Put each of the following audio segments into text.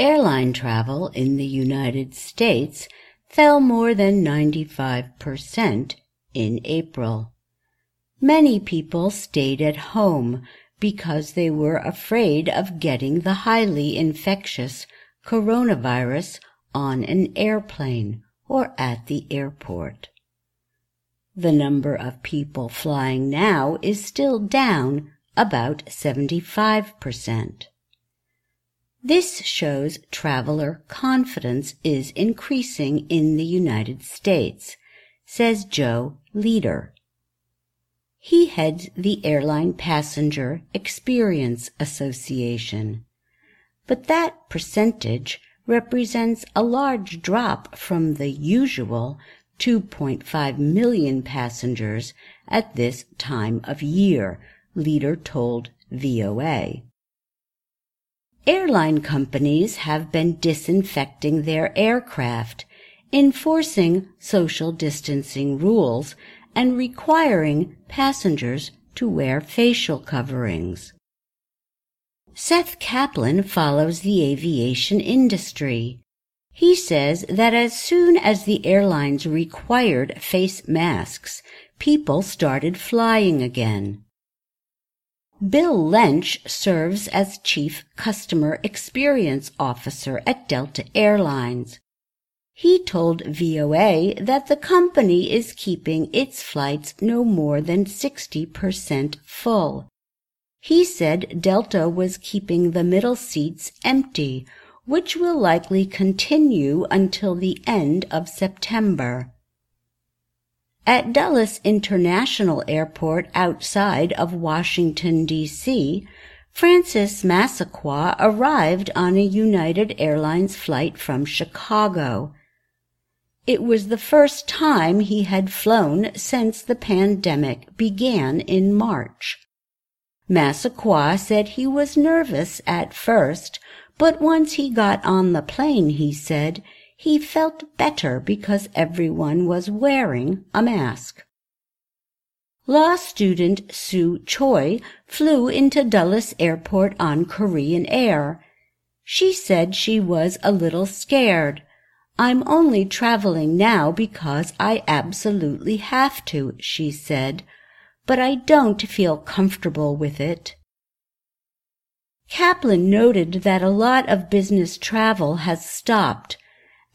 Airline travel in the United States fell more than 95% in April. Many people stayed at home because they were afraid of getting the highly infectious coronavirus on an airplane or at the airport. The number of people flying now is still down about 75%. This shows traveler confidence is increasing in the United States, says Joe Leader. He heads the Airline Passenger Experience Association. But that percentage represents a large drop from the usual 2.5 million passengers at this time of year, Leader told VOA. Airline companies have been disinfecting their aircraft, enforcing social distancing rules, and requiring passengers to wear facial coverings. Seth Kaplan follows the aviation industry. He says that as soon as the airlines required face masks, people started flying again. Bill Lentsch serves as Chief Customer Experience Officer at Delta Airlines. He told VOA that the company is keeping its flights no more than 60% full. He said Delta was keeping the middle seats empty, which will likely continue until the end of September. At Dulles International Airport outside of Washington, D.C., Francis Massaquoi arrived on a United Airlines flight from Chicago. It was the first time he had flown since the pandemic began in March. Massaquoi said he was nervous at first, but once he got on the plane, he said, he felt better because everyone was wearing a mask. Law student Sue Choi flew into Dulles Airport on Korean Air. She said she was a little scared. I'm only traveling now because I absolutely have to, she said, but I don't feel comfortable with it. Kaplan noted that a lot of business travel has stopped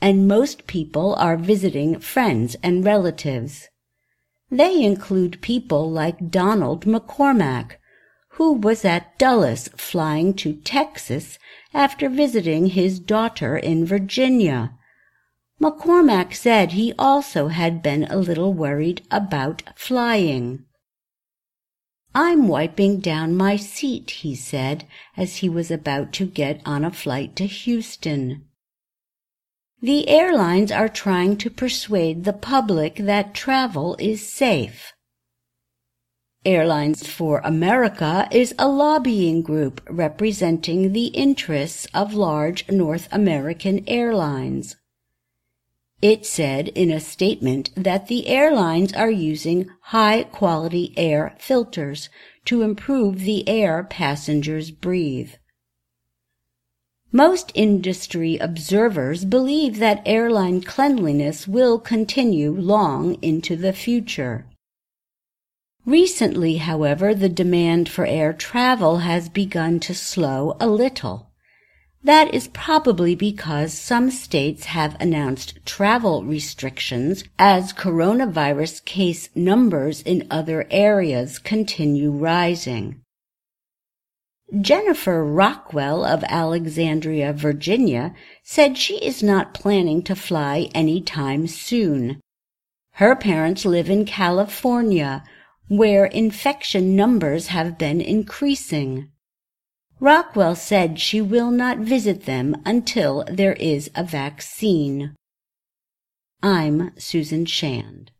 and most people are visiting friends and relatives. They include people like Donald McCormack, who was at Dulles flying to Texas after visiting his daughter in Virginia. McCormack said he also had been a little worried about flying. I'm wiping down my seat, he said, as he was about to get on a flight to Houston. The airlines are trying to persuade the public that travel is safe. Airlines for America is a lobbying group representing the interests of large North American airlines. It said in a statement that the airlines are using high quality air filters to improve the air passengers breathe. Most industry observers believe that airline cleanliness will continue long into the future. Recently, however, the demand for air travel has begun to slow a little. That is probably because some states have announced travel restrictions as coronavirus case numbers in other areas continue rising. Jennifer Rockwell of Alexandria, Virginia, said she is not planning to fly any time soon. Her parents live in California, where infection numbers have been increasing. Rockwell said she will not visit them until there is a vaccine. I'm Susan Shand.